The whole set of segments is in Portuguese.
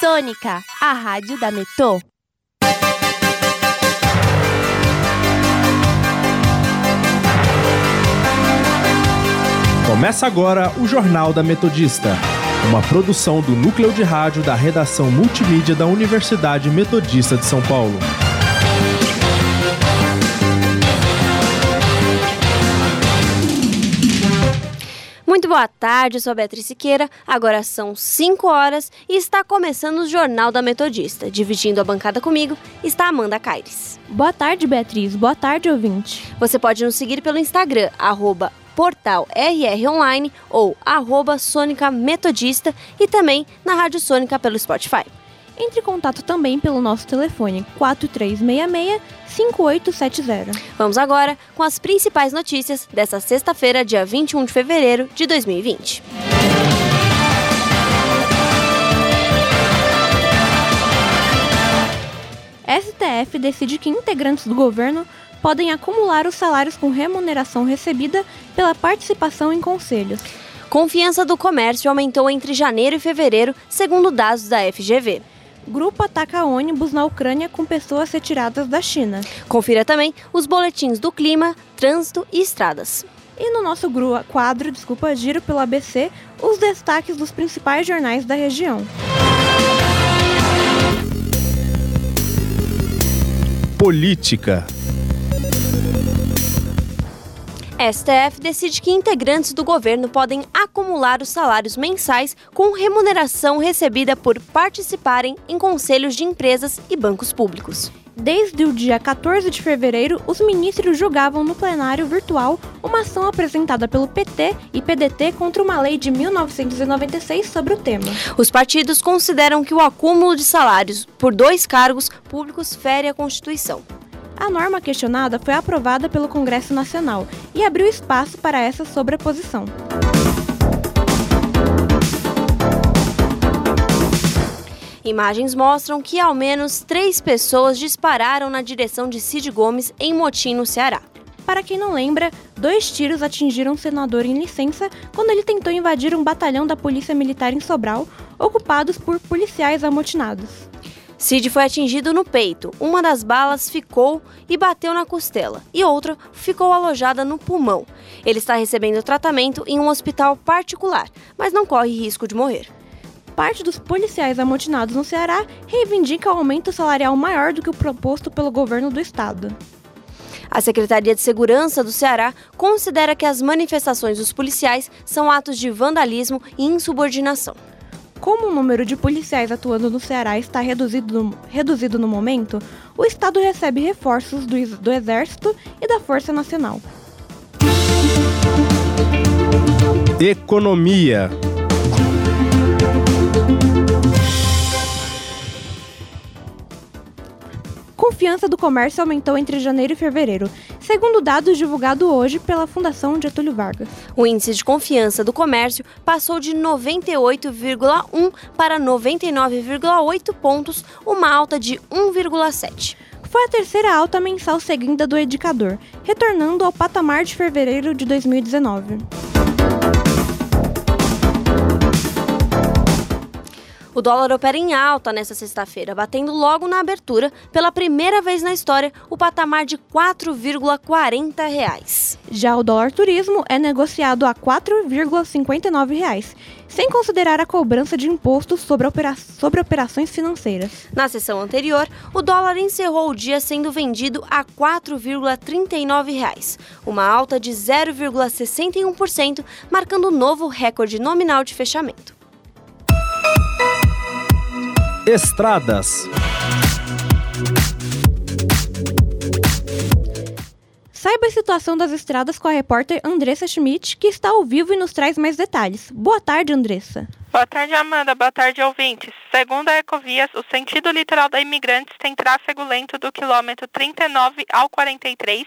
Sônica, a rádio da Metô. Começa agora o Jornal da Metodista, uma produção do núcleo de rádio da redação multimídia da Universidade Metodista de São Paulo. Muito boa tarde, eu sou a Beatriz Siqueira. Agora são 5 horas e está começando o Jornal da Metodista. Dividindo a bancada comigo está Amanda Caires. Boa tarde, Beatriz. Boa tarde, ouvinte. Você pode nos seguir pelo Instagram, arroba portal RR Online ou arroba Sônica Metodista e também na Rádio Sônica pelo Spotify. Entre em contato também pelo nosso telefone 4366-5870. Vamos agora com as principais notícias desta sexta-feira, dia 21 de fevereiro de 2020. STF decide que integrantes do governo podem acumular os salários com remuneração recebida pela participação em conselhos. Confiança do comércio aumentou entre janeiro e fevereiro, segundo dados da FGV. Grupo ataca ônibus na Ucrânia com pessoas retiradas da China. Confira também os boletins do clima, trânsito e estradas. E no nosso quadro, desculpa, giro pelo ABC, os destaques dos principais jornais da região. Política. STF decide que integrantes do governo podem acumular os salários mensais com remuneração recebida por participarem em conselhos de empresas e bancos públicos. Desde o dia 14 de fevereiro, os ministros julgavam no plenário virtual uma ação apresentada pelo PT e PDT contra uma lei de 1996 sobre o tema. Os partidos consideram que o acúmulo de salários por dois cargos públicos fere a Constituição. A norma questionada foi aprovada pelo Congresso Nacional e abriu espaço para essa sobreposição. Imagens mostram que ao menos três pessoas dispararam na direção de Cid Gomes em Motim, no Ceará. Para quem não lembra, dois tiros atingiram um senador em licença quando ele tentou invadir um batalhão da Polícia Militar em Sobral, ocupados por policiais amotinados. Cid foi atingido no peito. Uma das balas ficou e bateu na costela, e outra ficou alojada no pulmão. Ele está recebendo tratamento em um hospital particular, mas não corre risco de morrer. Parte dos policiais amotinados no Ceará reivindica o aumento salarial maior do que o proposto pelo governo do estado. A Secretaria de Segurança do Ceará considera que as manifestações dos policiais são atos de vandalismo e insubordinação. Como o número de policiais atuando no Ceará está reduzido no, reduzido no momento, o Estado recebe reforços do, do Exército e da Força Nacional. Economia. Confiança do comércio aumentou entre janeiro e fevereiro, segundo dados divulgados hoje pela Fundação Getúlio Vargas. O índice de confiança do comércio passou de 98,1 para 99,8 pontos, uma alta de 1,7. Foi a terceira alta mensal seguida do indicador, retornando ao patamar de fevereiro de 2019. O dólar opera em alta nesta sexta-feira, batendo logo na abertura, pela primeira vez na história, o patamar de R$ 4,40. Já o dólar turismo é negociado a R$ 4,59, sem considerar a cobrança de impostos sobre, opera sobre operações financeiras. Na sessão anterior, o dólar encerrou o dia sendo vendido a R$ 4,39, uma alta de 0,61%, marcando um novo recorde nominal de fechamento. Estradas. Saiba a situação das estradas com a repórter Andressa Schmidt, que está ao vivo e nos traz mais detalhes. Boa tarde, Andressa. Boa tarde, Amanda. Boa tarde, ouvintes. Segundo a Ecovias, o sentido litoral da Imigrantes tem tráfego lento do quilômetro 39 ao 43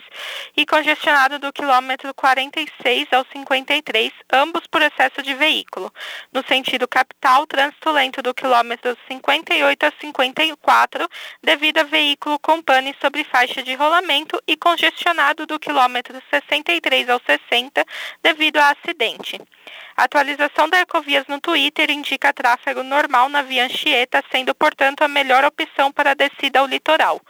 e congestionado do quilômetro 46 ao 53, ambos por excesso de veículo. No sentido capital, trânsito lento do quilômetro 58 a 54, devido a veículo com pane sobre faixa de rolamento e congestionado do quilômetro 63 ao 60, devido a acidente. A atualização da Ecovias no Twitter indica tráfego normal na via Anchieta, sendo, portanto, a melhor opção para a descida ao litoral.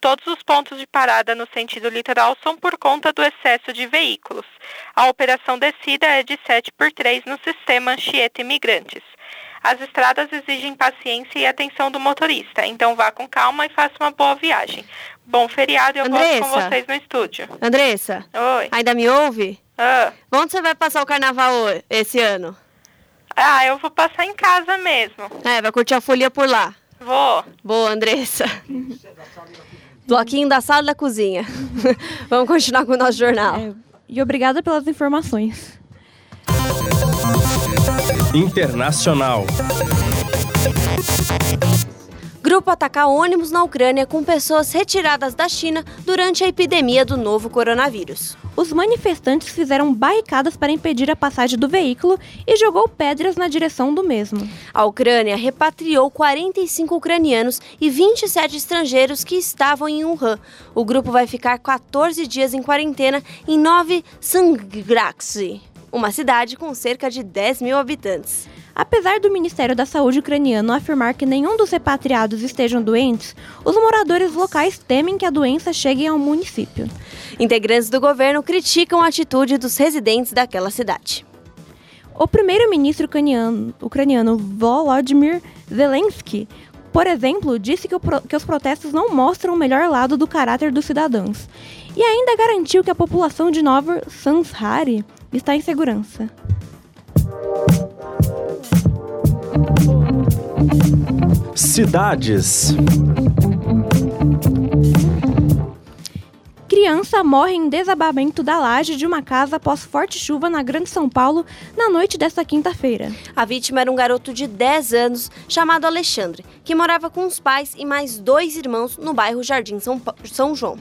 Todos os pontos de parada no sentido litoral são por conta do excesso de veículos. A operação descida é de 7 por 3 no sistema Anchieta Imigrantes. As estradas exigem paciência e atenção do motorista, então vá com calma e faça uma boa viagem. Bom feriado e eu volto com vocês no estúdio. Andressa. Oi. Ainda me ouve? Ah. Onde você vai passar o carnaval esse ano? Ah, eu vou passar em casa mesmo. É, vai curtir a folia por lá. Vou. Boa, Andressa. Bloquinho da sala e da cozinha. Vamos continuar com o nosso jornal. É, e obrigada pelas informações. Internacional. Grupo ataca ônibus na Ucrânia com pessoas retiradas da China durante a epidemia do novo coronavírus. Os manifestantes fizeram barricadas para impedir a passagem do veículo e jogou pedras na direção do mesmo. A Ucrânia repatriou 45 ucranianos e 27 estrangeiros que estavam em Wuhan. O grupo vai ficar 14 dias em quarentena em Novi Sangraxi, uma cidade com cerca de 10 mil habitantes. Apesar do Ministério da Saúde ucraniano afirmar que nenhum dos repatriados estejam doentes, os moradores locais temem que a doença chegue ao município. Integrantes do governo criticam a atitude dos residentes daquela cidade. O primeiro-ministro ucraniano, ucraniano Volodymyr Zelensky, por exemplo, disse que, que os protestos não mostram o melhor lado do caráter dos cidadãos e ainda garantiu que a população de Nova Sanshari está em segurança. Cidades. Criança morre em desabamento da laje de uma casa após forte chuva na Grande São Paulo na noite desta quinta-feira. A vítima era um garoto de 10 anos chamado Alexandre, que morava com os pais e mais dois irmãos no bairro Jardim São, São João.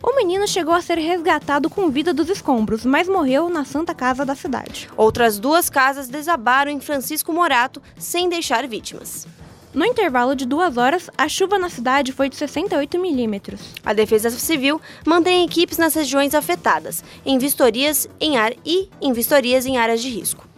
O menino chegou a ser resgatado com vida dos escombros, mas morreu na Santa Casa da cidade. Outras duas casas desabaram em Francisco Morato sem deixar vítimas. No intervalo de duas horas, a chuva na cidade foi de 68 milímetros. A Defesa Civil mantém equipes nas regiões afetadas, em vistorias em ar e em vistorias em áreas de risco.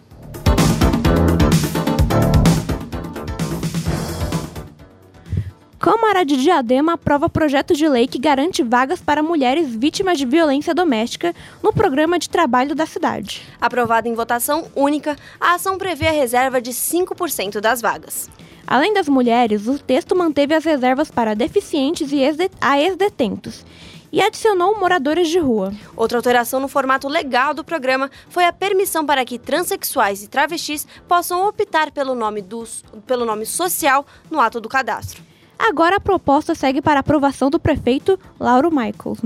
Câmara de Diadema aprova projeto de lei que garante vagas para mulheres vítimas de violência doméstica no programa de trabalho da cidade. Aprovada em votação única, a ação prevê a reserva de 5% das vagas. Além das mulheres, o texto manteve as reservas para deficientes e a ex-detentos e adicionou moradores de rua. Outra alteração no formato legal do programa foi a permissão para que transexuais e travestis possam optar pelo nome, dos, pelo nome social no ato do cadastro. Agora a proposta segue para aprovação do prefeito Lauro Michaels.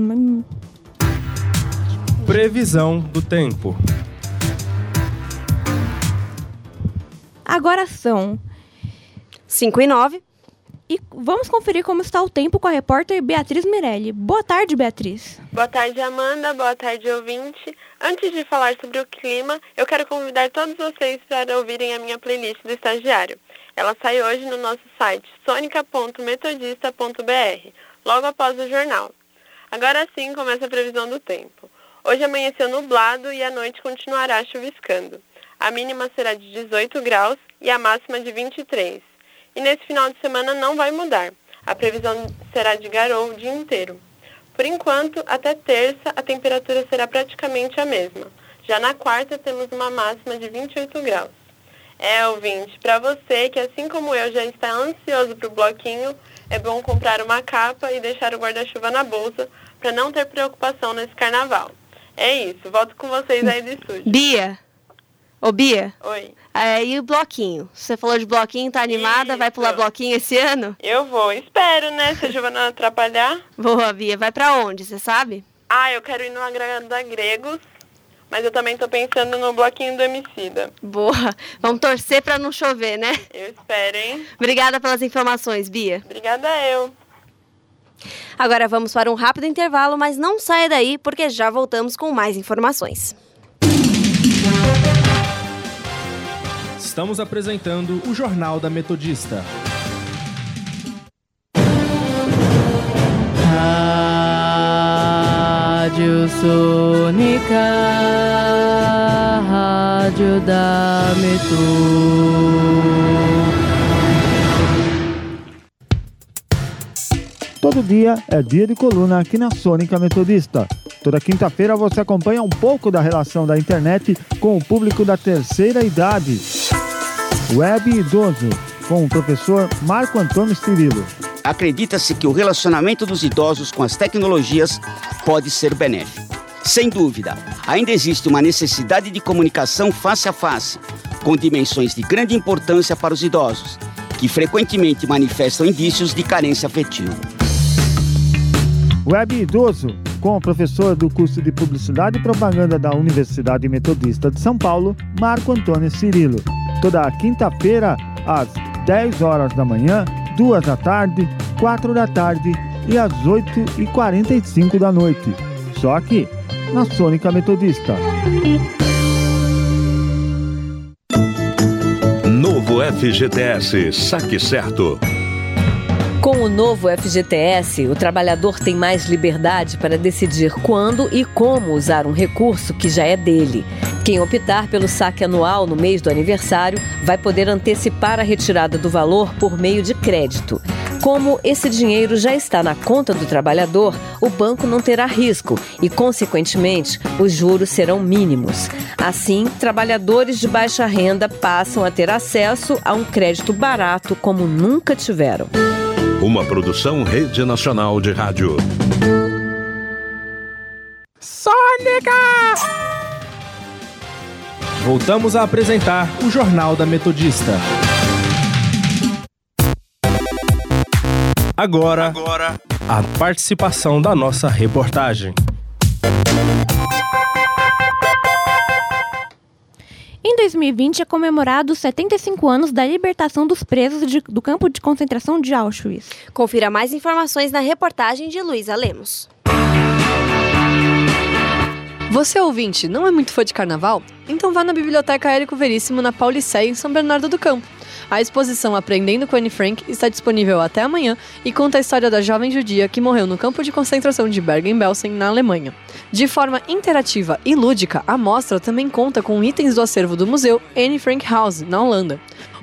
Previsão do tempo. Agora são 5 e 9. E vamos conferir como está o tempo com a repórter Beatriz Mirelli. Boa tarde, Beatriz. Boa tarde, Amanda. Boa tarde, ouvinte. Antes de falar sobre o clima, eu quero convidar todos vocês para ouvirem a minha playlist do estagiário. Ela sai hoje no nosso site sonica.metodista.br, logo após o jornal. Agora sim começa a previsão do tempo. Hoje amanheceu nublado e a noite continuará chuviscando. A mínima será de 18 graus e a máxima de 23. E nesse final de semana não vai mudar. A previsão será de garoa o dia inteiro. Por enquanto, até terça, a temperatura será praticamente a mesma. Já na quarta, temos uma máxima de 28 graus. É, ouvinte, para você que assim como eu já está ansioso para o bloquinho, é bom comprar uma capa e deixar o guarda-chuva na bolsa para não ter preocupação nesse carnaval. É isso, volto com vocês aí do estúdio. Bia! Ô Bia! Oi. É, e o bloquinho? Você falou de bloquinho, tá animada? Isso. Vai pular bloquinho esse ano? Eu vou, espero, né? Se a chuva não atrapalhar. Boa, Bia. Vai para onde, você sabe? Ah, eu quero ir no Agrada Gregos mas eu também tô pensando no bloquinho do Emicida. Boa. Vamos torcer para não chover, né? Eu espero, hein? Obrigada pelas informações, Bia. Obrigada eu. Agora vamos para um rápido intervalo, mas não saia daí porque já voltamos com mais informações. Estamos apresentando o Jornal da Metodista. Rádio Sônica, rádio da Metro. Todo dia é dia de coluna aqui na Sônica Metodista. Toda quinta-feira você acompanha um pouco da relação da internet com o público da terceira idade. Web Idoso, com o professor Marco Antônio Cirilo. Acredita-se que o relacionamento dos idosos com as tecnologias pode ser benéfico. Sem dúvida, ainda existe uma necessidade de comunicação face a face, com dimensões de grande importância para os idosos, que frequentemente manifestam indícios de carência afetiva. Web Idoso, com o professor do curso de Publicidade e Propaganda da Universidade Metodista de São Paulo, Marco Antônio Cirilo. Toda quinta-feira, às 10 horas da manhã, 2 da tarde, 4 da tarde e às 8h45 da noite. Só aqui, na Sônica Metodista. Novo FGTS Saque Certo. Com o novo FGTS, o trabalhador tem mais liberdade para decidir quando e como usar um recurso que já é dele. Quem optar pelo saque anual no mês do aniversário vai poder antecipar a retirada do valor por meio de crédito. Como esse dinheiro já está na conta do trabalhador, o banco não terá risco e, consequentemente, os juros serão mínimos. Assim, trabalhadores de baixa renda passam a ter acesso a um crédito barato como nunca tiveram. Uma produção Rede Nacional de Rádio. Sônica! Voltamos a apresentar o Jornal da Metodista. Agora, Agora, a participação da nossa reportagem. Em 2020 é comemorado os 75 anos da libertação dos presos de, do campo de concentração de Auschwitz. Confira mais informações na reportagem de Luísa Lemos. Você ouvinte, não é muito fã de carnaval? Então vá na Biblioteca Érico Veríssimo na Paulicéia, em São Bernardo do Campo. A exposição Aprendendo com Anne Frank está disponível até amanhã e conta a história da jovem judia que morreu no campo de concentração de Bergen-Belsen, na Alemanha. De forma interativa e lúdica, a mostra também conta com itens do acervo do museu Anne Frank House, na Holanda.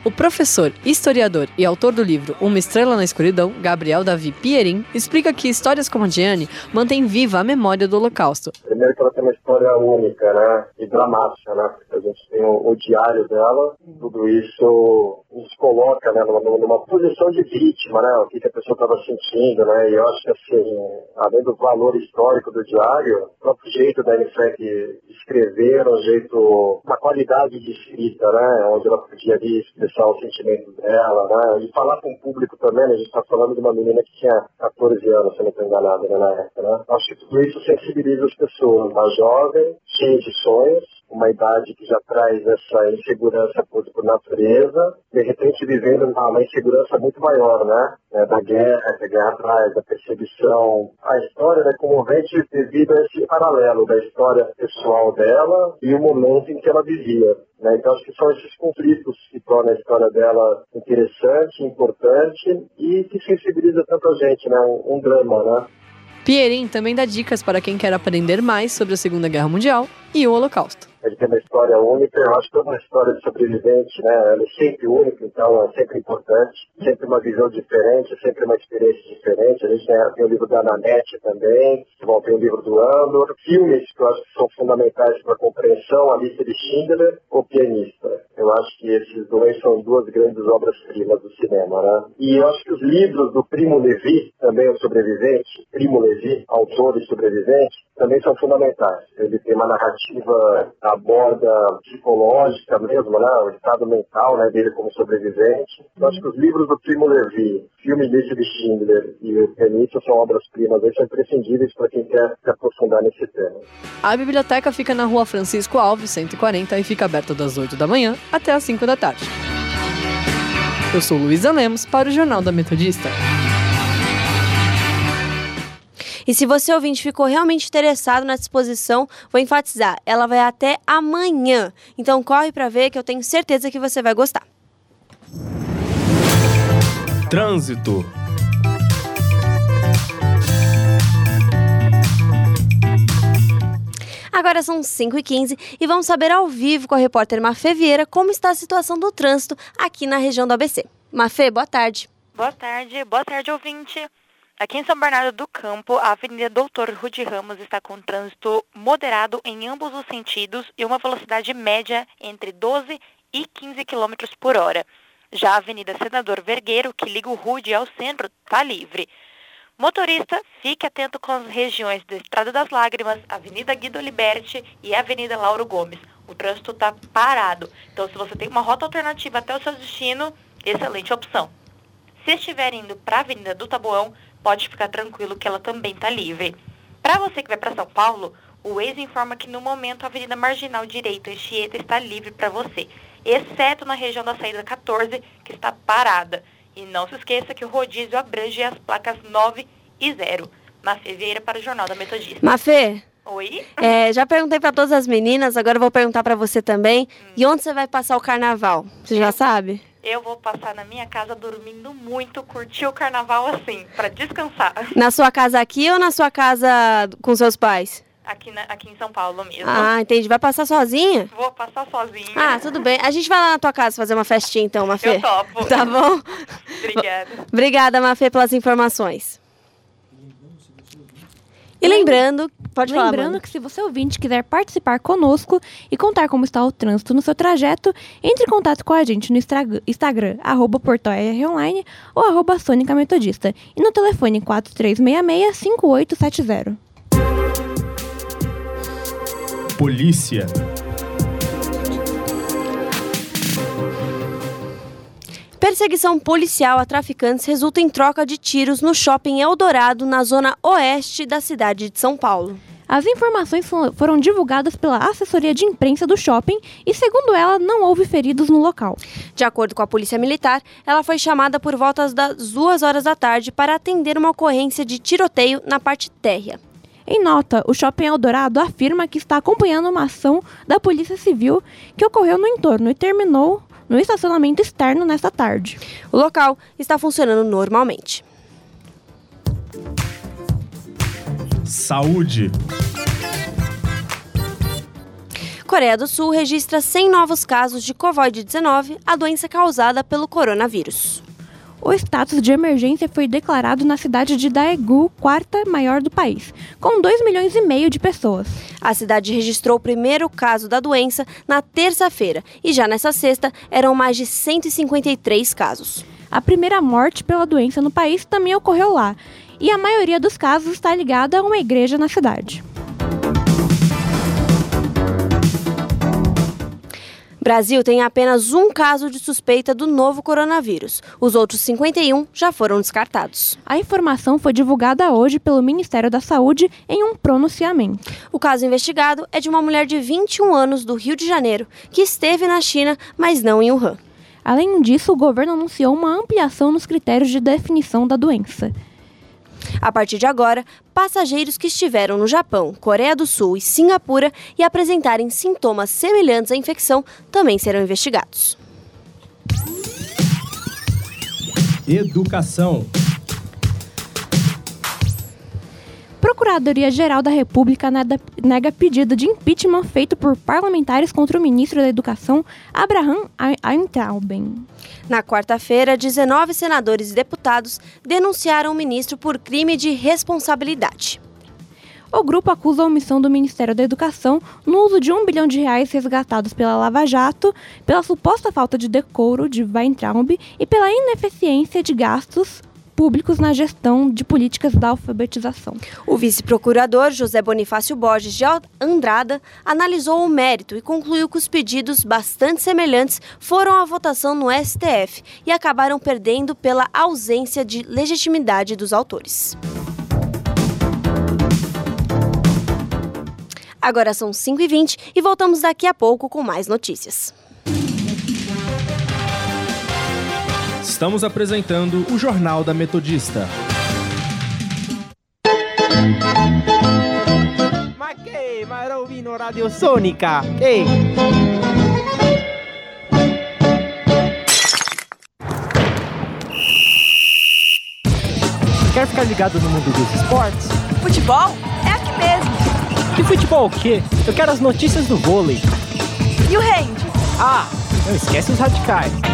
O professor, historiador e autor do livro Uma Estrela na Escuridão, Gabriel Davi Pierin, explica que histórias como a de Anne mantêm viva a memória do Holocausto. Primeiro que ela tem uma história única, né? E dramática, né? Porque a gente tem o, o diário dela, tudo isso nos coloca né, numa, numa, posição de vítima, né? O que, que a pessoa estava sentindo, né? E eu acho que assim, além do valor histórico do diário, o próprio jeito da Anne Frank escrever, um jeito, uma qualidade de escrita, né? Onde ela podia ali expressar os sentimentos dela, né? E falar com o público também, né? A gente está falando de uma menina que tinha 14 anos, se não estou enganado, né, na época, né? Acho que tudo isso sensibiliza as pessoas, uma jovem, cheia de sonhos, uma idade que já traz essa insegurança por, por natureza, de repente vivendo uma, insegurança muito maior, né? É, da guerra, que a guerra traz, da perseguição. A história é comovente devido a esse paralelo da história pessoal dela e o momento em que ela vivia. Né? Então acho que são esses conflitos que tornam a história dela interessante, importante e que sensibiliza tanta gente, né? Um, um drama, né? Pierin também dá dicas para quem quer aprender mais sobre a Segunda Guerra Mundial e o Holocausto. Ele tem uma história única, eu acho que é uma história de sobrevivente, né? Ela é sempre única, então é sempre importante, sempre uma visão diferente, sempre uma experiência diferente. A gente tem, tem o livro da Nanete também, vão ter o livro do Andor, filmes que eu acho que são fundamentais para a compreensão, a lista de Schindler, o pianista. Eu acho que esses dois são duas grandes obras-primas do cinema, né? E eu acho que os livros do Primo Levi, também o sobrevivente, Primo Levi, autor e sobrevivente, também são fundamentais. Ele tem uma narrativa aborda psicológica mesmo, né, o estado mental né, dele como sobrevivente. Eu acho que os livros do Primo Levi, filme Lista de Schindler e o Pianista são obras-primas, são imprescindíveis para quem quer se aprofundar nesse tema. A biblioteca fica na rua Francisco Alves, 140, e fica aberta das 8 da manhã até as 5 da tarde. Eu sou Luísa Lemos para o Jornal da Metodista. E se você ouvinte ficou realmente interessado nessa exposição, vou enfatizar, ela vai até amanhã. Então corre para ver que eu tenho certeza que você vai gostar. Trânsito. Agora são 5h15 e vamos saber ao vivo com a repórter Mafê Vieira como está a situação do trânsito aqui na região do ABC. Mafê, boa tarde. Boa tarde, boa tarde, ouvinte. Aqui em São Bernardo do Campo, a Avenida Doutor Rude Ramos está com trânsito moderado em ambos os sentidos e uma velocidade média entre 12 e 15 km por hora. Já a Avenida Senador Vergueiro, que liga o Rude ao centro, está livre. Motorista, fique atento com as regiões da Estrada das Lágrimas, Avenida Guido Liberti e Avenida Lauro Gomes. O trânsito está parado. Então, se você tem uma rota alternativa até o seu destino, excelente opção. Se estiver indo para a Avenida do Taboão, pode ficar tranquilo que ela também está livre. Para você que vai para São Paulo, o Waze informa que no momento a Avenida Marginal Direita Anchieta está livre para você, exceto na região da saída 14, que está parada. E não se esqueça que o rodízio abrange as placas 9 e 0. Mafê Vieira para o Jornal da Metodista. Mafê, Oi? é, já perguntei para todas as meninas, agora eu vou perguntar para você também. E onde você vai passar o carnaval? Você já sabe? Eu vou passar na minha casa dormindo muito, curtir o carnaval assim, para descansar. Na sua casa aqui ou na sua casa com seus pais? Aqui, na- aqui em São Paulo mesmo. Ah, entendi. Vai passar sozinha? Vou passar sozinha. Ah, tudo bem. A gente vai lá na tua casa fazer uma festinha então, Mafê. Eu topo. Tá bom? Obrigada. Obrigada, Mafê, pelas informações. E lembrando, pode falar, Lembrando Amanda. que se você ouvinte quiser participar conosco e contar como está o trânsito no seu trajeto, entre em contato com a gente no Instagram, Instagram arroba ou arroba Sônica Metodista e no telefone 4366-5870. Polícia. Perseguição policial a traficantes resulta em troca de tiros no shopping Eldorado, na zona oeste da cidade de São Paulo. As informações fo- foram divulgadas pela assessoria de imprensa do shopping e, segundo ela, não houve feridos no local. De acordo com a Polícia Militar, ela foi chamada por volta das duas horas da tarde para atender uma ocorrência de tiroteio na parte térrea. Em nota, o Shopping Eldorado afirma que está acompanhando uma ação da Polícia Civil que ocorreu no entorno e terminou no estacionamento externo nesta tarde. O local está funcionando normalmente. Saúde. Coreia do Sul registra 100 novos casos de Covid-19, a doença causada pelo coronavírus. O status de emergência foi declarado na cidade de Daegu, quarta maior do país, com 2 milhões e meio de pessoas. A cidade registrou o primeiro caso da doença na terça-feira e já nessa sexta eram mais de 153 casos. A primeira morte pela doença no país também ocorreu lá, e a maioria dos casos está ligada a uma igreja na cidade. Brasil tem apenas um caso de suspeita do novo coronavírus. Os outros 51 já foram descartados. A informação foi divulgada hoje pelo Ministério da Saúde em um pronunciamento. O caso investigado é de uma mulher de 21 anos do Rio de Janeiro, que esteve na China, mas não em Wuhan. Além disso, o governo anunciou uma ampliação nos critérios de definição da doença. A partir de agora, passageiros que estiveram no Japão, Coreia do Sul e Singapura e apresentarem sintomas semelhantes à infecção também serão investigados. Educação. Procuradoria-Geral da República nega pedido de impeachment feito por parlamentares contra o ministro da Educação, Abraham Weintraub. Na quarta-feira, 19 senadores e deputados denunciaram o ministro por crime de responsabilidade. O grupo acusa a omissão do Ministério da Educação no uso de um bilhão de reais resgatados pela Lava Jato, pela suposta falta de decoro de Weintraub e pela ineficiência de gastos públicos na gestão de políticas da alfabetização. O vice-procurador José Bonifácio Borges de Andrada analisou o mérito e concluiu que os pedidos bastante semelhantes foram à votação no STF e acabaram perdendo pela ausência de legitimidade dos autores. Agora são 5h20 e voltamos daqui a pouco com mais notícias. Estamos apresentando o Jornal da Metodista. Ma che? Ma era Ovino Radio Sonica! Ehi! Quer ficar ligado no mundo dos esportes? Futebol é aqui mesmo. De futebol o quê? Eu quero as notícias do vôlei. E o hand? Ah, não esquece os radicais.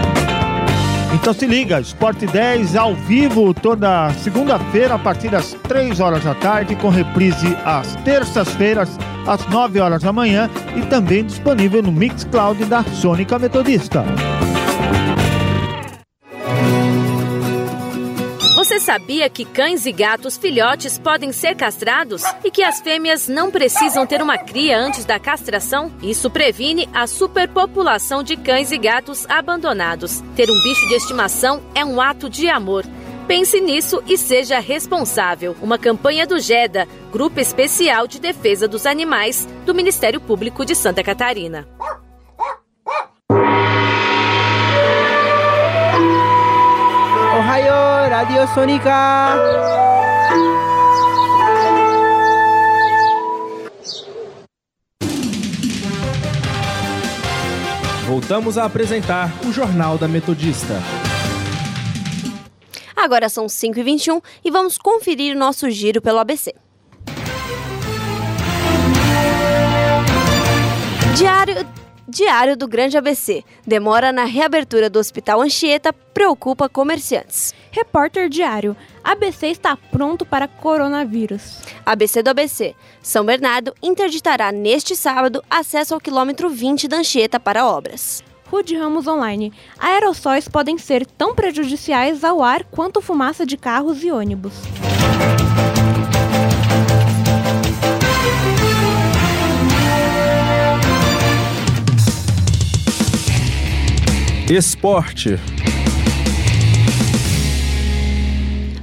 Então se liga, Esporte 10 ao vivo toda segunda-feira a partir das 3 horas da tarde, com reprise às terças-feiras às 9 horas da manhã e também disponível no Mixcloud da Sônica Metodista. Sabia que cães e gatos filhotes podem ser castrados e que as fêmeas não precisam ter uma cria antes da castração? Isso previne a superpopulação de cães e gatos abandonados. Ter um bicho de estimação é um ato de amor. Pense nisso e seja responsável. Uma campanha do GEDA, Grupo Especial de Defesa dos Animais, do Ministério Público de Santa Catarina. Ohio, Radio Sônica! Voltamos a apresentar o Jornal da Metodista. Agora são 5h21 e vamos conferir o nosso giro pelo ABC. Diário, Diário do Grande ABC. Demora na reabertura do Hospital Anchieta preocupa comerciantes. Repórter Diário. ABC está pronto para coronavírus. ABC do ABC. São Bernardo interditará neste sábado acesso ao quilômetro 20 da Anchieta para obras. Rude Ramos Online. Aerossóis podem ser tão prejudiciais ao ar quanto fumaça de carros e ônibus. Esporte.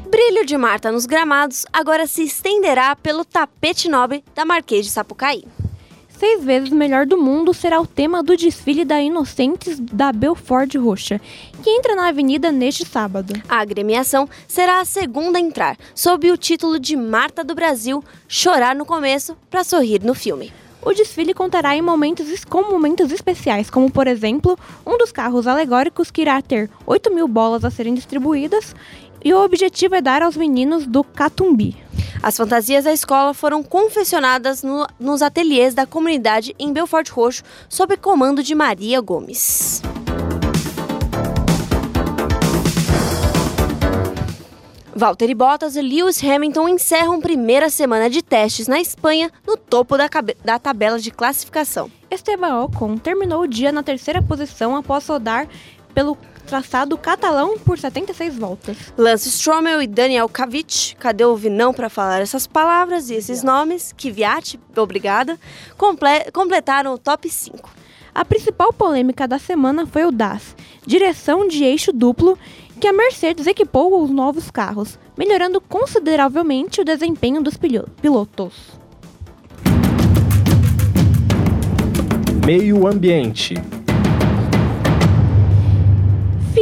Brilho de Marta nos gramados agora se estenderá pelo tapete nobre da Marquês de Sapucaí. Seis vezes melhor do mundo será o tema do desfile da Inocentes da Belford Roxa, que entra na avenida neste sábado. A agremiação será a segunda a entrar, sob o título de Marta do Brasil, chorar no começo para sorrir no filme. O desfile contará em momentos, com momentos especiais, como por exemplo, um dos carros alegóricos que irá ter 8 mil bolas a serem distribuídas e o objetivo é dar aos meninos do Catumbi. As fantasias da escola foram confeccionadas no, nos ateliês da comunidade em Belfort Roxo, sob comando de Maria Gomes. Valtteri Bottas e Lewis Hamilton encerram primeira semana de testes na Espanha no topo da, da tabela de classificação. Esteban Ocon terminou o dia na terceira posição após rodar pelo traçado catalão por 76 voltas. Lance Strommel e Daniel Kvyat, cadê o Vinão para falar essas palavras e esses nomes? Kvyat, obrigada, comple completaram o top 5. A principal polêmica da semana foi o DAS, direção de eixo duplo, que a Mercedes equipou os novos carros, melhorando consideravelmente o desempenho dos pilotos. Meio ambiente.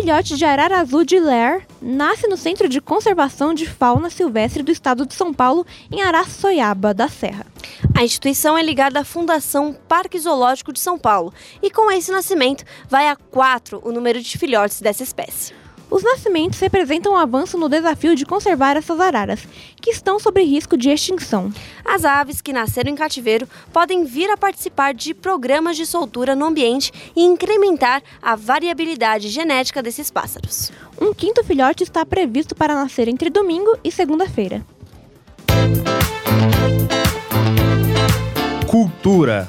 filhote de arara azul de Lair nasce no Centro de Conservação de Fauna Silvestre do Estado de São Paulo, em Araçoiaba da Serra. A instituição é ligada à Fundação Parque Zoológico de São Paulo e, com esse nascimento, vai a quatro o número de filhotes dessa espécie. Os nascimentos representam um avanço no desafio de conservar essas araras, que estão sob risco de extinção. As aves que nasceram em cativeiro podem vir a participar de programas de soltura no ambiente e incrementar a variabilidade genética desses pássaros. Um quinto filhote está previsto para nascer entre domingo e segunda-feira. Cultura.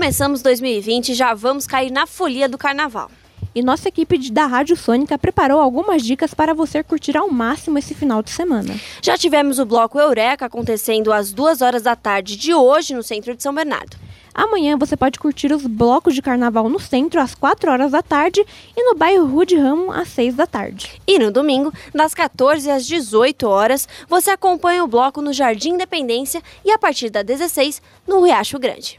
Começamos 2020 e já vamos cair na folia do carnaval. E nossa equipe da Rádio Sônica preparou algumas dicas para você curtir ao máximo esse final de semana. Já tivemos o bloco Eureka acontecendo às 2 horas da tarde de hoje no centro de São Bernardo. Amanhã você pode curtir os blocos de carnaval no centro às 4 horas da tarde e no bairro Rude Ramo às 6 da tarde. E no domingo, das 14 às 18 horas, você acompanha o bloco no Jardim Independência e a partir das 16 no Riacho Grande.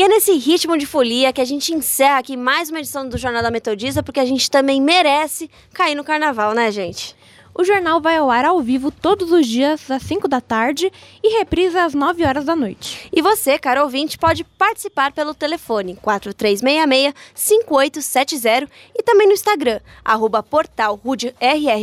E é nesse ritmo de folia que a gente encerra aqui mais uma edição do Jornal da Metodista, porque a gente também merece cair no carnaval, né, gente? O jornal vai ao ar ao vivo todos os dias às 5 da tarde e reprisa às 9 horas da noite. E você, caro ouvinte, pode participar pelo telefone 4366-5870 e também no Instagram, arroba portal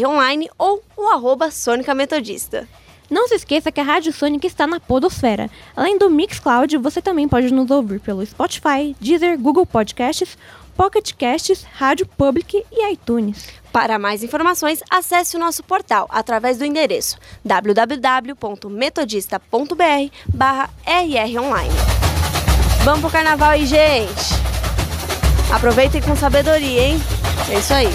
Online ou o arroba Sônica Metodista. Não se esqueça que a Rádio Sônica está na Podosfera. Além do Mixcloud, você também pode nos ouvir pelo Spotify, Deezer, Google Podcasts, Pocket Casts, Rádio Public e iTunes. Para mais informações, acesse o nosso portal através do endereço www.metodista.br barra rronline. Vamos pro carnaval aí, gente! Aproveitem com sabedoria, hein? É isso aí.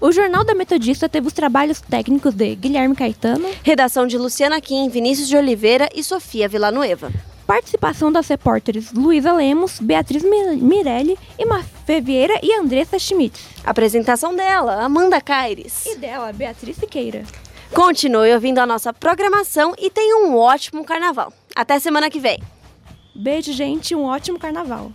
O Jornal da Metodista teve os trabalhos técnicos de Guilherme Caetano, redação de Luciana Kim, Vinícius de Oliveira e Sofia Villanueva. Participação das repórteres Luísa Lemos, Beatriz Mirelli, Mafê Vieira e Andressa Schmidt. Apresentação dela, Amanda Caires. E dela, Beatriz Siqueira. Continue ouvindo a nossa programação e tenha um ótimo carnaval. Até semana que vem. Beijo, gente, um ótimo carnaval.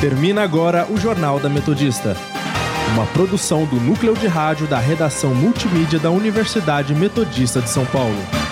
Termina agora o Jornal da Metodista. Uma produção do núcleo de rádio da redação multimídia da Universidade Metodista de São Paulo.